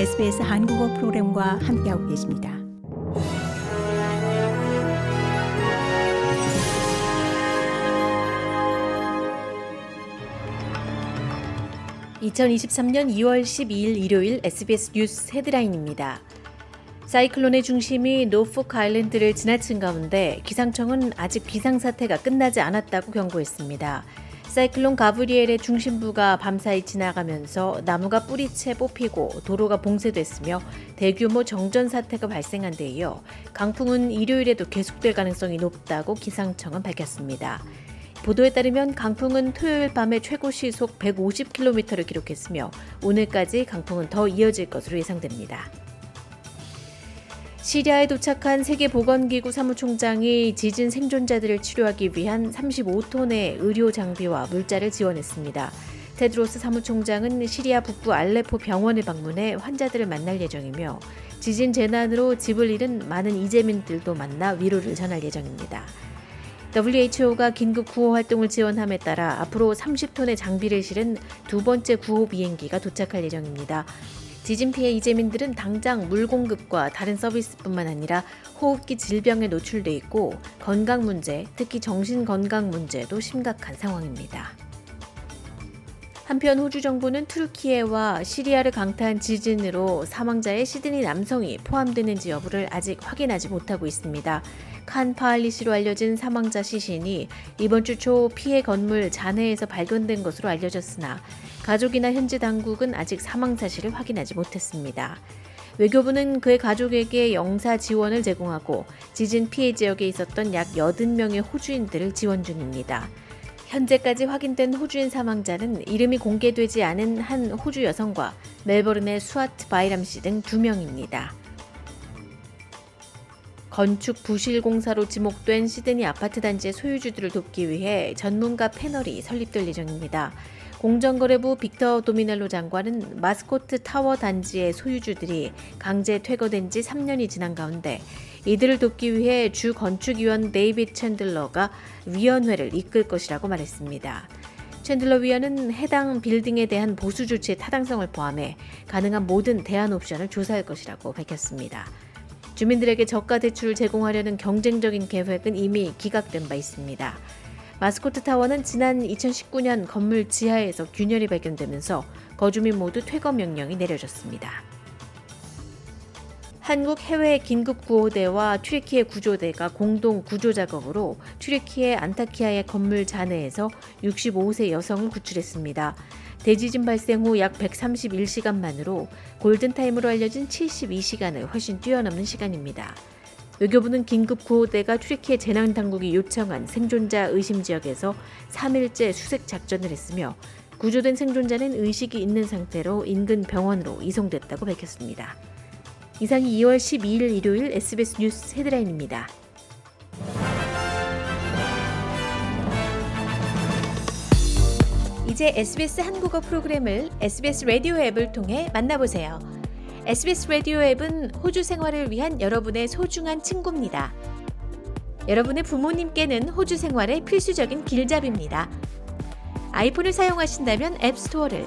SBS 한국어 프로그램과 함께하고 계십니다. (2023년 2월 12일) 일요일 SBS 뉴스 헤드라인입니다. 사이클론의 중심이 노포크 아일랜드를 지나친 가운데 기상청은 아직 비상사태가 끝나지 않았다고 경고했습니다. 사이클론 가브리엘의 중심부가 밤사이 지나가면서 나무가 뿌리채 뽑히고 도로가 봉쇄됐으며 대규모 정전 사태가 발생한 데 이어 강풍은 일요일에도 계속될 가능성이 높다고 기상청은 밝혔습니다. 보도에 따르면 강풍은 토요일 밤에 최고 시속 150km를 기록했으며 오늘까지 강풍은 더 이어질 것으로 예상됩니다. 시리아에 도착한 세계보건기구 사무총장이 지진 생존자들을 치료하기 위한 35톤의 의료 장비와 물자를 지원했습니다. 테드로스 사무총장은 시리아 북부 알레포 병원을 방문해 환자들을 만날 예정이며 지진 재난으로 집을 잃은 많은 이재민들도 만나 위로를 전할 예정입니다. WHO가 긴급 구호 활동을 지원함에 따라 앞으로 30톤의 장비를 실은 두 번째 구호 비행기가 도착할 예정입니다. 지진 피해 이재민들은 당장 물 공급과 다른 서비스뿐만 아니라 호흡기 질병에 노출돼 있고 건강 문제, 특히 정신 건강 문제도 심각한 상황입니다. 한편 호주 정부는 투르키예와 시리아를 강타한 지진으로 사망자의 시드니 남성이 포함되는지 여부를 아직 확인하지 못하고 있습니다. 칸 파알리시로 알려진 사망자 시신이 이번 주 초 피해 건물 잔해에서 발견된 것으로 알려졌으나 가족이나 현지 당국은 아직 사망 사실을 확인하지 못했습니다. 외교부는 그의 가족에게 영사 지원을 제공하고 지진 피해 지역에 있었던 약 80명의 호주인들을 지원 중입니다. 현재까지 확인된 호주인 사망자는 이름이 공개되지 않은 한 호주 여성과 멜버른의 수아트 바이람 씨등 2명입니다. 건축 부실 공사로 지목된 시드니 아파트 단지의 소유주들을 돕기 위해 전문가 패널이 설립될 예정입니다. 공정거래부 빅터 도미넬로 장관은 마스코트 타워 단지의 소유주들이 강제 퇴거된 지 3년이 지난 가운데 이들을 돕기 위해 주 건축위원 데이빗 챈들러가 위원회를 이끌 것이라고 말했습니다. 챈들러 위원은 해당 빌딩에 대한 보수 조치의 타당성을 포함해 가능한 모든 대안 옵션을 조사할 것이라고 밝혔습니다. 주민들에게 저가 대출을 제공하려는 경쟁적인 계획은 이미 기각된 바 있습니다. 마스코트 타워는 지난 2019년 건물 지하에서 균열이 발견되면서 거주민 모두 퇴거 명령이 내려졌습니다. 한국 해외 긴급 구호대와 튀르키예 구조대가 공동 구조 작업으로 튀르키예 안타키아의 건물 잔해에서 65세 여성을 구출했습니다. 대지진 발생 후 약 131시간 만으로 골든타임으로 알려진 72시간을 훨씬 뛰어넘는 시간입니다. 외교부는 긴급 구호대가 튀르키예 재난 당국이 요청한 생존자 의심 지역에서 3일째 수색 작전을 했으며 구조된 생존자는 의식이 있는 상태로 인근 병원으로 이송됐다고 밝혔습니다. 이상이 2월 12일 일요일 SBS 뉴스 헤드라인입니다. 이제 SBS 한국어 프로그램을 SBS 라디오 앱을 통해 만나보세요. SBS 라디오 앱은 호주 생활을 위한 여러분의 소중한 친구입니다. 여러분의 부모님께는 호주 생활의 필수적인 길잡이입니다. 아이폰을 사용하신다면 앱스토어를,